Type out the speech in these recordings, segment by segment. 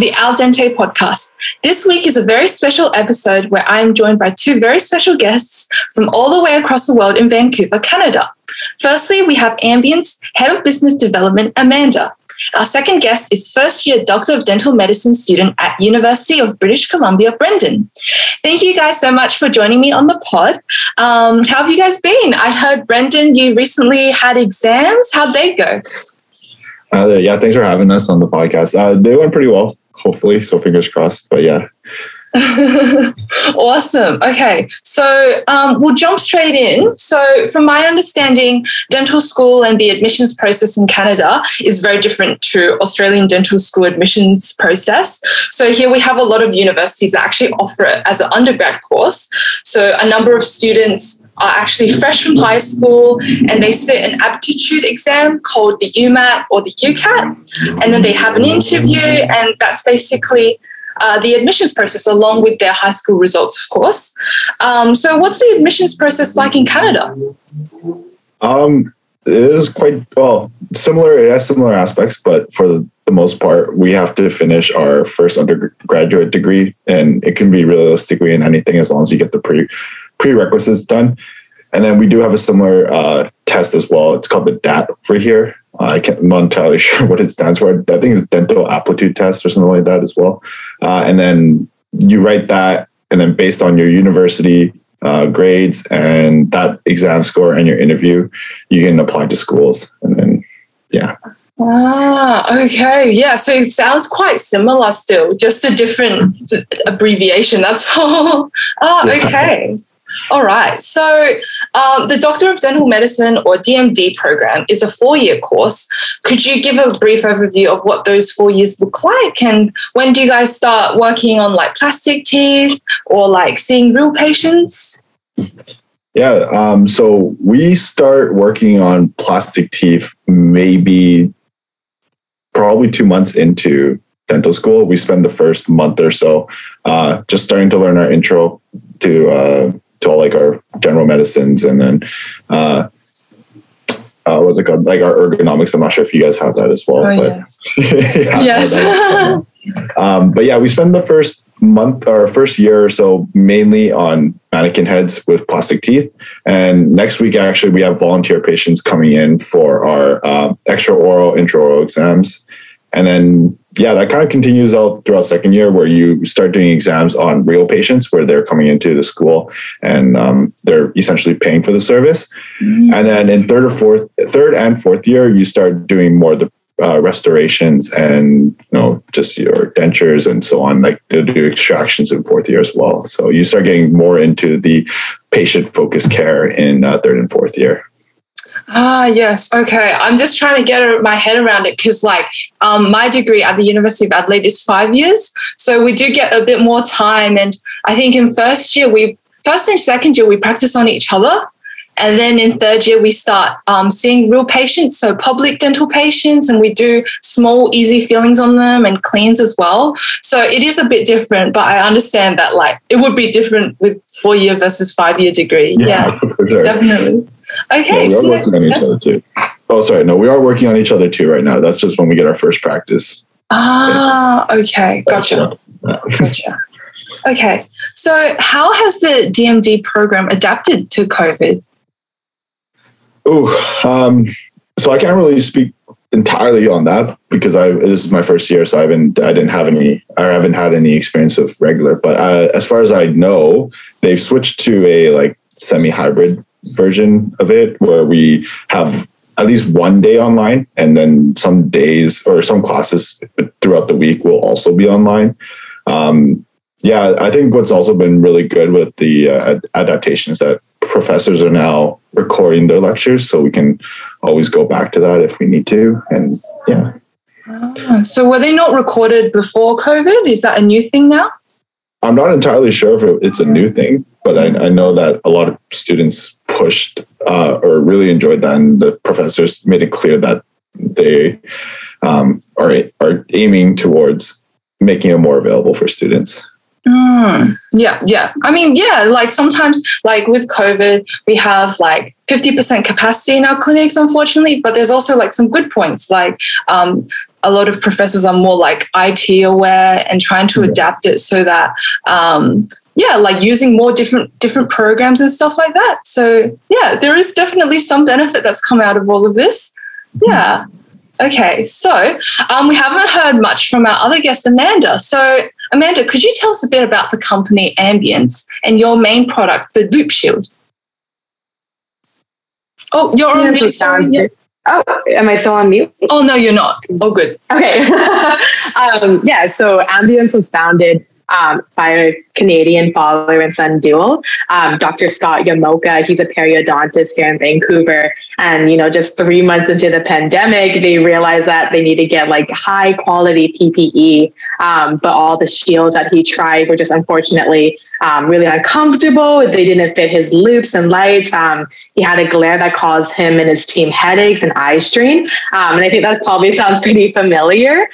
the Al Dente podcast. This week is a very special episode where I am joined by two very special guests from all the way across the world in Vancouver, Canada. Firstly, we have Ambience Head of Business Development, Amanda. Our second guest is first year Doctor of Dental Medicine student at University of British Columbia, Brendan. Thank you guys so much for joining me on the pod. Um, how have you guys been? I heard, Brendan, you recently had exams. How'd they go? Uh, yeah, thanks for having us on the podcast. Uh, they went pretty well, hopefully. So fingers crossed. But yeah. awesome. Okay, so um, we'll jump straight in. So, from my understanding, dental school and the admissions process in Canada is very different to Australian dental school admissions process. So, here we have a lot of universities that actually offer it as an undergrad course. So, a number of students are actually fresh from high school and they sit an aptitude exam called the UMAT or the UCAT. And then they have an interview, and that's basically uh, the admissions process along with their high school results, of course. Um, so, what's the admissions process like in Canada? Um, it is quite well similar. It has similar aspects, but for the, the most part, we have to finish our first undergraduate degree, and it can be realistically in anything as long as you get the pre prerequisites done. And then we do have a similar uh, test as well. It's called the DAT for here. Uh, I can't, I'm not entirely sure what it stands for. I think it's dental aptitude test or something like that as well. Uh, and then you write that, and then based on your university uh, grades and that exam score and your interview, you can apply to schools. And then, yeah. Ah, okay. Yeah. So it sounds quite similar still, just a different abbreviation. That's all. oh, okay. All right. So, um, the Doctor of Dental Medicine or DMD program is a four year course. Could you give a brief overview of what those four years look like? And when do you guys start working on like plastic teeth or like seeing real patients? Yeah. Um, so, we start working on plastic teeth maybe probably two months into dental school. We spend the first month or so uh, just starting to learn our intro to uh, to all like our general medicines and then uh, uh, what's it called? Like our ergonomics. I'm not sure if you guys have that as well. Oh, but yes. yes. um, but yeah, we spend the first month or first year or so mainly on mannequin heads with plastic teeth. And next week, actually, we have volunteer patients coming in for our uh, extra oral, intraoral exams. And then yeah, that kind of continues out throughout second year where you start doing exams on real patients where they're coming into the school and um, they're essentially paying for the service. Mm-hmm. And then in third or fourth, third and fourth year, you start doing more the uh, restorations and you know just your dentures and so on. Like they'll do extractions in fourth year as well. So you start getting more into the patient focused care in uh, third and fourth year. Ah, yes. Okay. I'm just trying to get my head around it because, like, um, my degree at the University of Adelaide is five years. So we do get a bit more time. And I think in first year, we, first and second year, we practice on each other. And then in third year, we start um, seeing real patients, so public dental patients, and we do small, easy fillings on them and cleans as well. So it is a bit different, but I understand that like it would be different with four year versus five year degree. Yeah, yeah sure. definitely. Okay. Yeah, we are working on each other too. Oh, sorry. No, we are working on each other too right now. That's just when we get our first practice. Ah, okay. Gotcha. Gotcha. Okay. So, how has the DMD program adapted to COVID? Oh, um, so I can't really speak entirely on that because I this is my first year, so I haven't I didn't have any I haven't had any experience of regular. But uh, as far as I know, they've switched to a like semi hybrid version of it where we have at least one day online and then some days or some classes throughout the week will also be online. Um, yeah i think what's also been really good with the uh, adaptation is that professors are now recording their lectures so we can always go back to that if we need to and yeah. Ah, so were they not recorded before covid? Is that a new thing now? I'm not entirely sure if it's a new thing but I, I know that a lot of students pushed uh, or really enjoyed that, and the professors made it clear that they um, are are aiming towards making it more available for students. Mm, yeah, yeah. I mean, yeah, like sometimes, like with COVID, we have like 50% capacity in our clinics, unfortunately, but there's also like some good points. Like um, a lot of professors are more like IT aware and trying to adapt it so that um, yeah, like using more different different programs and stuff like that. So yeah, there is definitely some benefit that's come out of all of this. Yeah. Okay, so um, we haven't heard much from our other guest, Amanda. So, Amanda, could you tell us a bit about the company Ambience and your main product, the Loupe Shield? Oh, you're on mute. Sorry. Yeah. Oh, am I still on mute? Oh, no, you're not. Oh, good. Okay. um, yeah, so Ambience was founded um, by a Canadian father and son duo. Um, Dr. Scott Yamoka, he's a periodontist here in Vancouver. And, you know, just three months into the pandemic, they realized that they need to get like high quality PPE. Um, but all the shields that he tried were just unfortunately um, really uncomfortable. They didn't fit his loupes and lights. Um, he had a glare that caused him and his team headaches and eye strain. Um, and I think that probably sounds pretty familiar.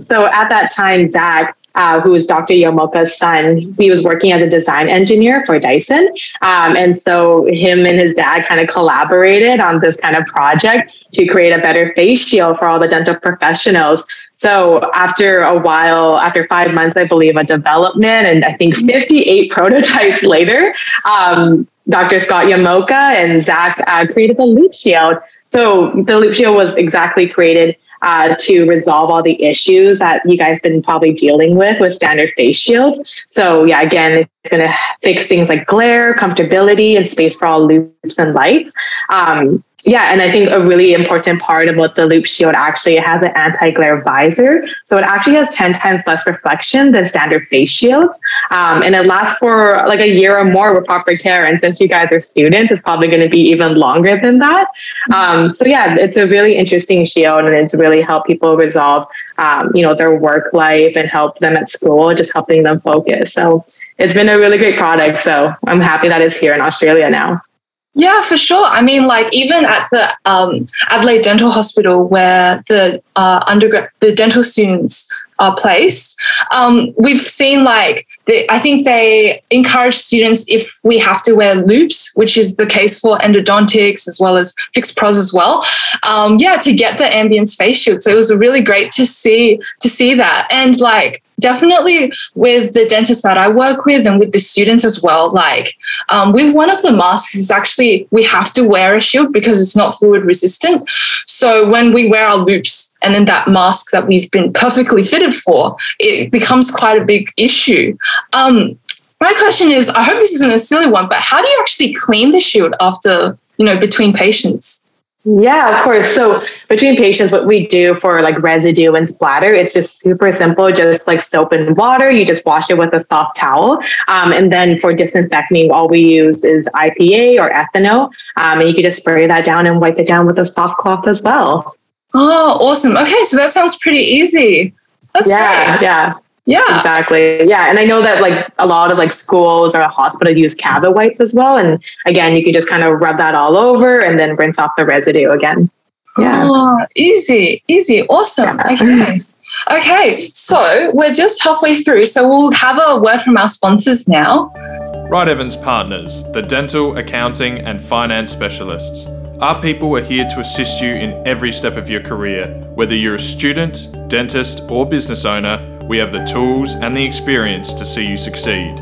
so at that time, Zach, uh, who is Dr. Yamoka's son, he was working as a design engineer for Dyson. Um, and so him and his dad kind of collaborated on this kind of project to create a better face shield for all the dental professionals. So after a while, after five months, I believe, of development, and I think 58 prototypes later, um, Dr. Scott Yamoka and Zach uh, created the Loupe Shield. So the Loupe Shield was exactly created uh, to resolve all the issues that you guys been probably dealing with with standard face shields. So yeah, again, it's going to fix things like glare, comfortability, and space for all loupes and lights. Um, yeah, and I think a really important part about the Loupe Shield actually it has an anti-glare visor, so it actually has ten times less reflection than standard face shields, um, and it lasts for like a year or more with proper care. And since you guys are students, it's probably going to be even longer than that. Um, so yeah, it's a really interesting shield, and it's really helped people resolve, um, you know, their work life and help them at school, just helping them focus. So it's been a really great product. So I'm happy that it's here in Australia now. Yeah, for sure. I mean, like even at the um, Adelaide Dental Hospital, where the uh, undergrad, the dental students are placed, um, we've seen like the, I think they encourage students if we have to wear loupes, which is the case for endodontics as well as fixed pros as well. Um, yeah, to get the Ambience face shield. So it was really great to see to see that, and like definitely with the dentist that I work with and with the students as well. Like um, with one of the masks, is actually we have to wear a shield because it's not fluid resistant. So when we wear our loupes and then that mask that we've been perfectly fitted for, it becomes quite a big issue. Um, my question is, I hope this isn't a silly one, but how do you actually clean the shield after, you know, between patients? Yeah, of course. So between patients, what we do for like residue and splatter, it's just super simple. Just like soap and water, you just wash it with a soft towel. Um, and then for disinfecting, all we use is IPA or ethanol. Um, and you can just spray that down and wipe it down with a soft cloth as well. Oh, awesome. Okay, so that sounds pretty easy. That's yeah, great. Yeah. Yeah. Exactly. Yeah. And I know that like a lot of like schools or a hospital use CaviWipes as well. And again, you can just kind of rub that all over and then rinse off the residue again. Yeah. Oh, easy, easy. Awesome. Yeah. Okay. okay. So we're just halfway through. So we'll have a word from our sponsors now. Wright Evans Partners, the dental, accounting, and finance specialists. Our people are here to assist you in every step of your career, whether you're a student, dentist, or business owner we have the tools and the experience to see you succeed.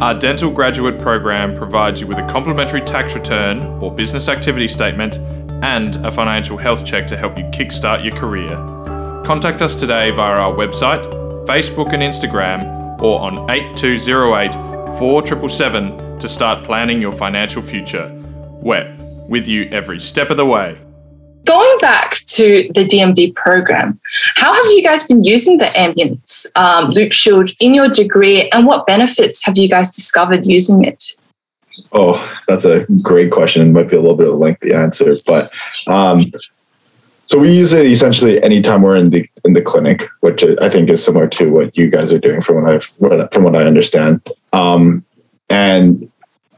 Our dental graduate program provides you with a complimentary tax return or business activity statement and a financial health check to help you kickstart your career. Contact us today via our website, Facebook and Instagram, or on 8208 4777 to start planning your financial future. WEP, with you every step of the way. Going back to the DMD program, how have you guys been using the Ambience um, Loupe Shield in your degree, and what benefits have you guys discovered using it? Oh, that's a great question. It might be a little bit of a lengthy answer, but um, so we use it essentially anytime we're in the in the clinic, which I think is similar to what you guys are doing from what I've from what I understand. Um, and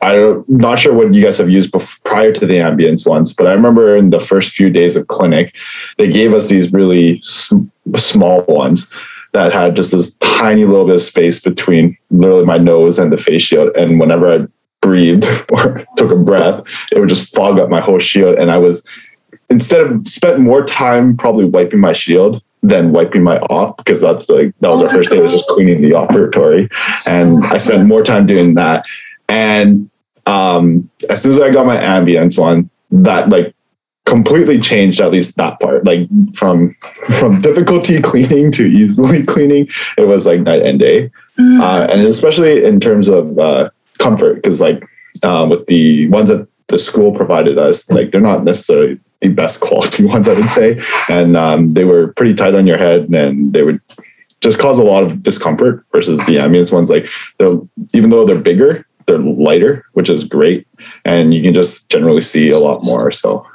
I'm not sure what you guys have used before, prior to the Ambience ones, but I remember in the first few days of clinic, they gave us these really sm- small ones that had just this tiny little bit of space between literally my nose and the face shield. And whenever I breathed or took a breath, it would just fog up my whole shield. And I was, instead of spent more time probably wiping my shield, than wiping my op because that's like that was Oh our first day of just cleaning the operatory and i spent more time doing that and um as soon as i got my ambience one that like completely changed at least that part. Like from from difficulty cleaning to easily cleaning it was like night and day. Mm. uh, and especially in terms of uh, comfort because like um, with the ones that the school provided us like they're not necessarily the best quality ones i would say. And um, they were pretty tight on your head and they would just cause a lot of discomfort versus the ambience ones. Like they're even though they're bigger they're lighter which is great and you can just generally see a lot more so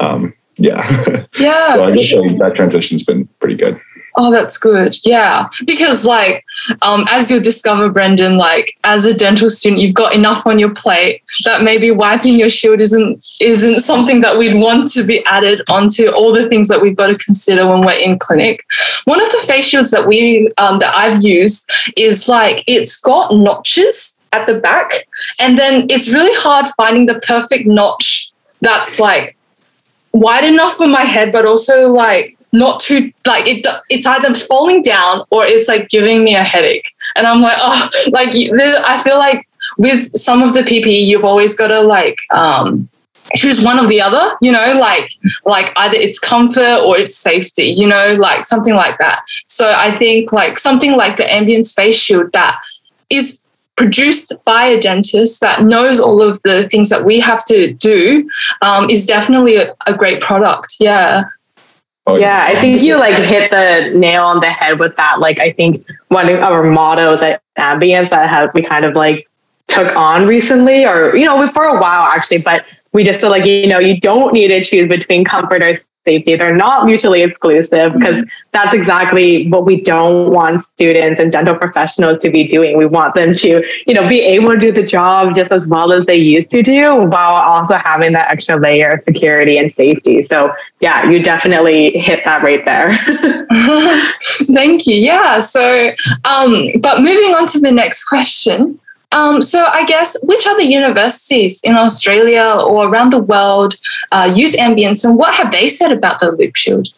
um, yeah Yeah. so i guess sure. that transition's been pretty good Oh, that's good. Yeah. Because like um as you'll discover, Brendan, like as a dental student, you've got enough on your plate that maybe wiping your shield isn't isn't something that we'd want to be added onto all the things that we've got to consider when we're in clinic. One of the face shields that we um that I've used is like it's got notches at the back, and then it's really hard finding the perfect notch that's like wide enough for my head, but also like not too like it. It's either falling down or it's like giving me a headache, and I'm like, oh, like I feel like with some of the PPE, you've always got to like um, choose one or the other. You know, like like either it's comfort or it's safety. You know, like something like that. So I think like something like the Ambience face shield that is produced by a dentist that knows all of the things that we have to do um, is definitely a, a great product. Yeah. oh, Yeah, I think you like hit the nail on the head with that. Like, I think one of our mottos at Ambience that have we kind of like took on recently, or you know, for a while actually, but we just feel like you know you don't need to choose between comfort or safety. They're not mutually exclusive because that's exactly what we don't want students and dental professionals to be doing. We want them to, you know, be able to do the job just as well as they used to do while also having that extra layer of security and safety. So yeah, you definitely hit that right there. Thank you. Yeah. So, um, but moving on to the next question. Um, so, I guess which other universities in Australia or around the world uh, use Ambience, and what have they said about the Loupe Shield?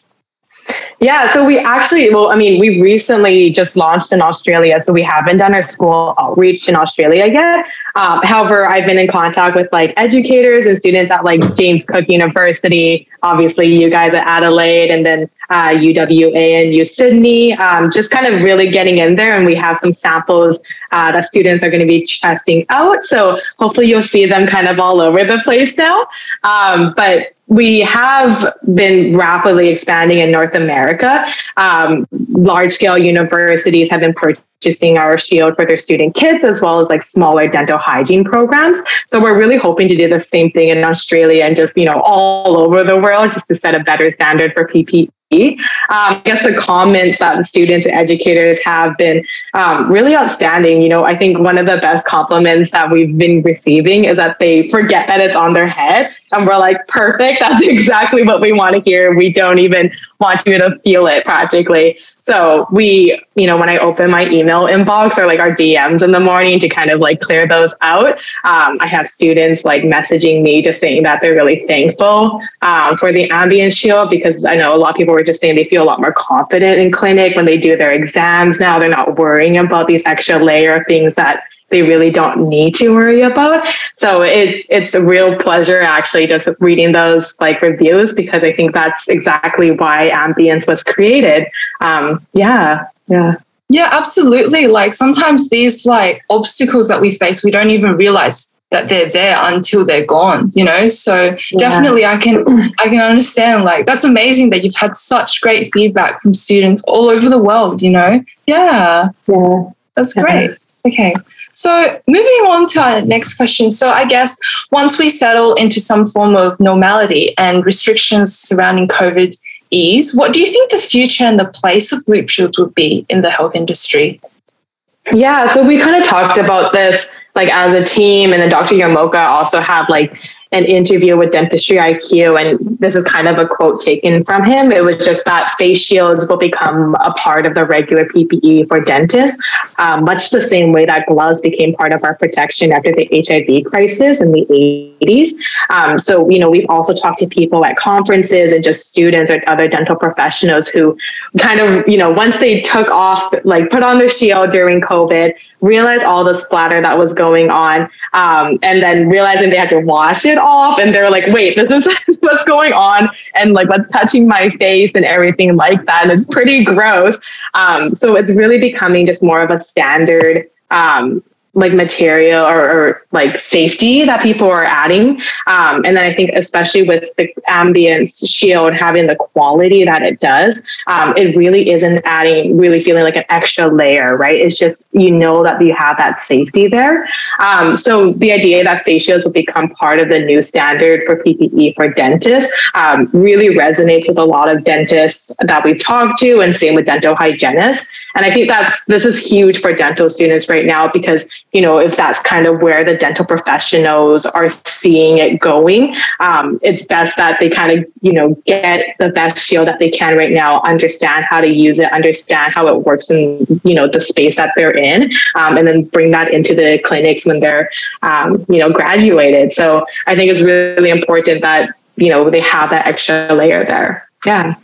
Yeah, so we actually, well, I mean, we recently just launched in Australia, so we haven't done our school outreach in Australia yet. Um, however, I've been in contact with like educators and students at like James Cook University, obviously you guys at Adelaide, and then uh, UWA and U Sydney, um, just kind of really getting in there. And we have some samples uh, that students are going to be testing out. So hopefully you'll see them kind of all over the place now. Um, but we have been rapidly expanding in North America. Um, large scale universities have been purchasing our shield for their student kids as well as like smaller dental hygiene programs. So we're really hoping to do the same thing in Australia and just, you know, all over the world just to set a better standard for PPE. Um, I guess the comments that the students and educators have been um, really outstanding. You know, I think one of the best compliments that we've been receiving is that they forget that it's on their head. And we're like, perfect. That's exactly what we want to hear. We don't even want you to feel it practically. So we, you know, when I open my email inbox or like our DMs in the morning to kind of like clear those out, um, I have students like messaging me just saying that they're really thankful um, for the Ambience Shield because I know a lot of people were just saying they feel a lot more confident in clinic when they do their exams now. They're not worrying about these extra layer of things that they really don't need to worry about. So it it's a real pleasure actually just reading those like reviews because I think that's exactly why Ambience was created. Um, yeah, yeah. Yeah, absolutely. Like sometimes these like obstacles that we face, we don't even realize that they're there until they're gone, you know? So Yeah. definitely I can I can understand like that's amazing that you've had such great feedback from students all over the world, you know? Yeah. Yeah. That's great. Okay. So moving on to our next question. So I guess once we settle into some form of normality and restrictions surrounding COVID ease, what do you think the future and the place of loupe shields would be in the health industry? Yeah, so we kind of talked about this like as a team, and then Dr. Yamoka also had like an interview with Dentistry IQ, and this is kind of a quote taken from him. It was just that face shields will become a part of the regular PPE for dentists, um, much the same way that gloves became part of our protection after the HIV crisis in the 80s. Um, so, you know, we've also talked to people at conferences and just students or other dental professionals who kind of, you know, once they took off, like put on their shield during COVID, realized all the splatter that was going on, um, and then realizing they had to wash it off, and they're like, "Wait, this is what's going on," and like, what's touching my face and everything like that. And it's pretty gross. Um, so it's really becoming just more of a standard um, like material or, or, like safety that people are adding. Um, and then I think especially with the ambience shield having the quality that it does, um, it really isn't adding, really feeling like an extra layer, right? It's just, you know that you have that safety there. Um, so the idea that face shields will become part of the new standard for PPE for dentists um, really resonates with a lot of dentists that we've talked to and same with dental hygienists. And I think that's, this is huge for dental students right now because you know, if that's kind of where the dental professionals are seeing it going, um, it's best that they kind of, you know, get the best shield that they can right now, understand how to use it, understand how it works in, you know, the space that they're in, um, and then bring that into the clinics when they're, um, you know, graduated. So I think it's really important that, you know, they have that extra layer there. Yeah.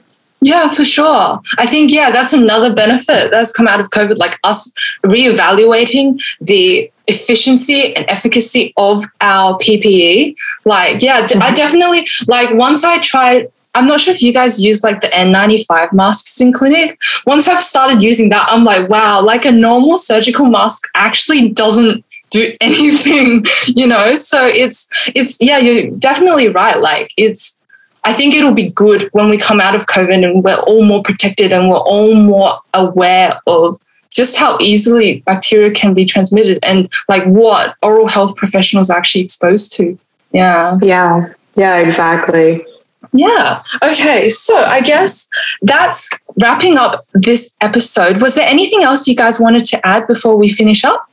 Yeah, for sure. I think, yeah, that's another benefit that's come out of COVID, like us reevaluating the efficiency and efficacy of our PPE. Like, yeah, mm-hmm. I definitely, like, once I tried, I'm not sure if you guys use like the N95 masks in clinic. Once I've started using that, I'm like, wow, like a normal surgical mask actually doesn't do anything, you know? So it's, it's, yeah, you're definitely right. Like, it's, I think it'll be good when we come out of COVID and we're all more protected and we're all more aware of just how easily bacteria can be transmitted and like what oral health professionals are actually exposed to. Yeah. Yeah. Yeah, exactly. Yeah. Okay. So I guess that's wrapping up this episode. Was there anything else you guys wanted to add before we finish up?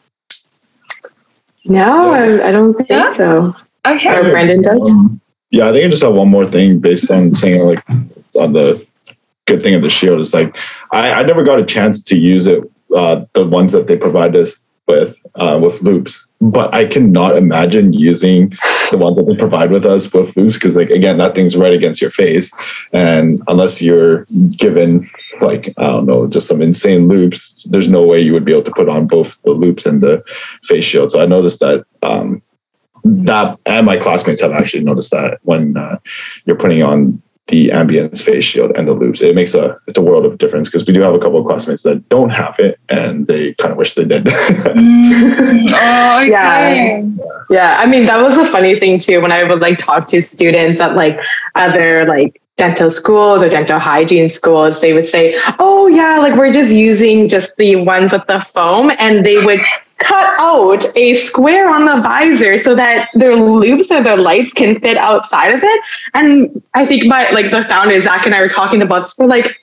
No, I, I don't think yeah? so. Okay. Or Brendan does. Yeah, I think I just have one more thing based on saying like on the good thing of the shield is like I, I never got a chance to use it, uh, the ones that they provide us with uh, with loupes, but I cannot imagine using the ones that they provide with us with loupes because like again that thing's right against your face, and unless you're given like I don't know just some insane loupes, there's no way you would be able to put on both the loupes and the face shield. So I noticed that um, that and my classmates have actually noticed that when uh, you're putting on the ambience face shield and the loupes it makes a it's a world of difference because we do have a couple of classmates that don't have it and they kind of wish they did mm. oh, okay. yeah yeah i mean that was a funny thing too when i would like talk to students at like other like dental schools or dental hygiene schools, they would say, oh, yeah, like we're just using just the ones with the foam. And they would cut out a square on the visor so that their loupes or their lights can fit outside of it. And I think my like the founder Zach and I were talking about this. We're like,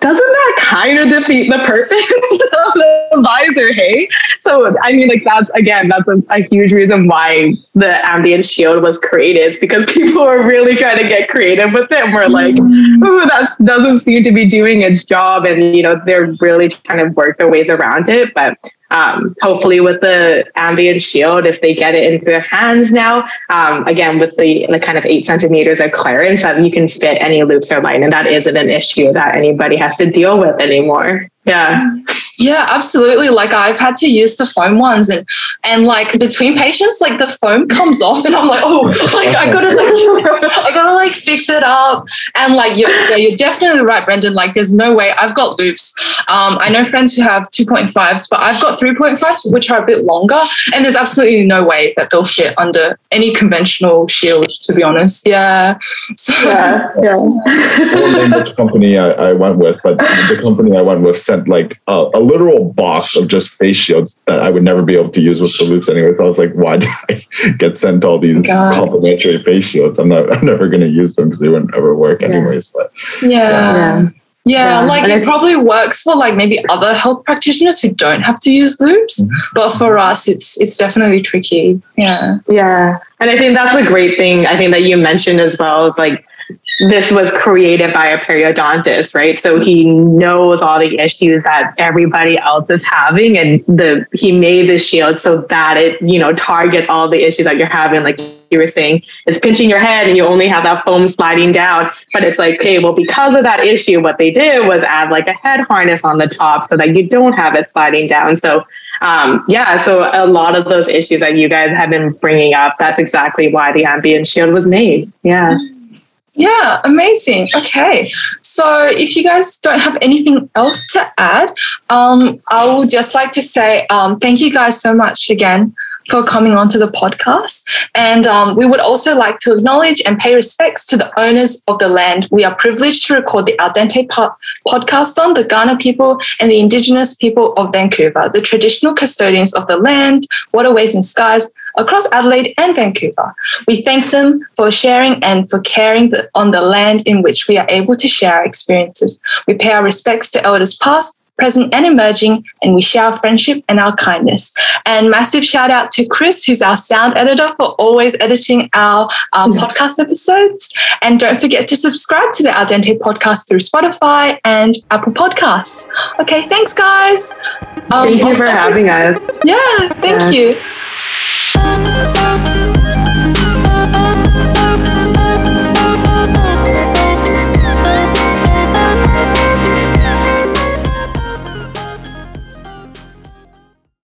doesn't that kind of defeat the purpose of the visor? Hey, so I mean, like that's again, that's a, a huge reason why the ambience shield was created, because people are really trying to get creative with it. And we're like, mm. ooh, that doesn't seem to be doing its job, and you know, they're really trying to work their ways around it. But um, hopefully with the ambience shield if they get it into their hands now um, again with the, the kind of eight centimeters of clearance that you can fit any loupes or line and that isn't an issue that anybody has to deal with anymore yeah. Yeah absolutely. Like i've had to use the foam ones and and like between patients like the foam comes off and i'm like oh like i gotta like i gotta like fix it up. And like you're, yeah, you're definitely right brendan. Like there's no way. I've got loupes. um, i know friends who have 2.5s but i've got 3.5s which are a bit longer. And there's absolutely no way that they'll fit under any conventional shield to be honest. Yeah. So, yeah, yeah. which company I, I went with but the company i went with said sent like a, a, literal box of just face shields that I would never be able to use with the loupes anyway. So I was like, why did I get sent all these oh God. complimentary face shields? I'm not, I'm never going to use them because they wouldn't ever work anyways. But yeah. yeah. Yeah, Yeah, like and it probably works for like maybe other health practitioners who don't have to use loupes, mm-hmm. but for us, it's it's definitely tricky. Yeah. Yeah. And I think that's a great thing. I think that you mentioned as well, like this was created by a periodontist, right? So he knows all the issues that everybody else is having and the he made the shield so that it, you know, targets all the issues that you're having. Like you were saying, it's pinching your head and you only have that foam sliding down. But it's like, okay, well, because of that issue, what they did was add like a head harness on the top so that you don't have it sliding down. So um, yeah, so a lot of those issues that you guys have been bringing up, that's exactly why the ambience shield was made. Yeah. Yeah, amazing. Okay. So if you guys don't have anything else to add, um, I would just like to say um, thank you guys so much again for coming onto the podcast. And um, we would also like to acknowledge and pay respects to the owners of the land we are privileged to record the Al Dente po- podcast on, the Kaurna people and the Indigenous people of Vancouver, the traditional custodians of the land, waterways, and skies across Adelaide and Vancouver. We thank them for sharing and for caring on the land in which we are able to share our experiences. We pay our respects to elders past, present, and emerging, and we share our friendship and our kindness. And massive shout out to Chris, who's our sound editor, for always editing our, our podcast episodes. And don't forget to subscribe to the Al Dente podcast through Spotify and Apple Podcasts. Okay, thanks, guys. Um, Thank you for having us. Yeah, thank Yeah. you.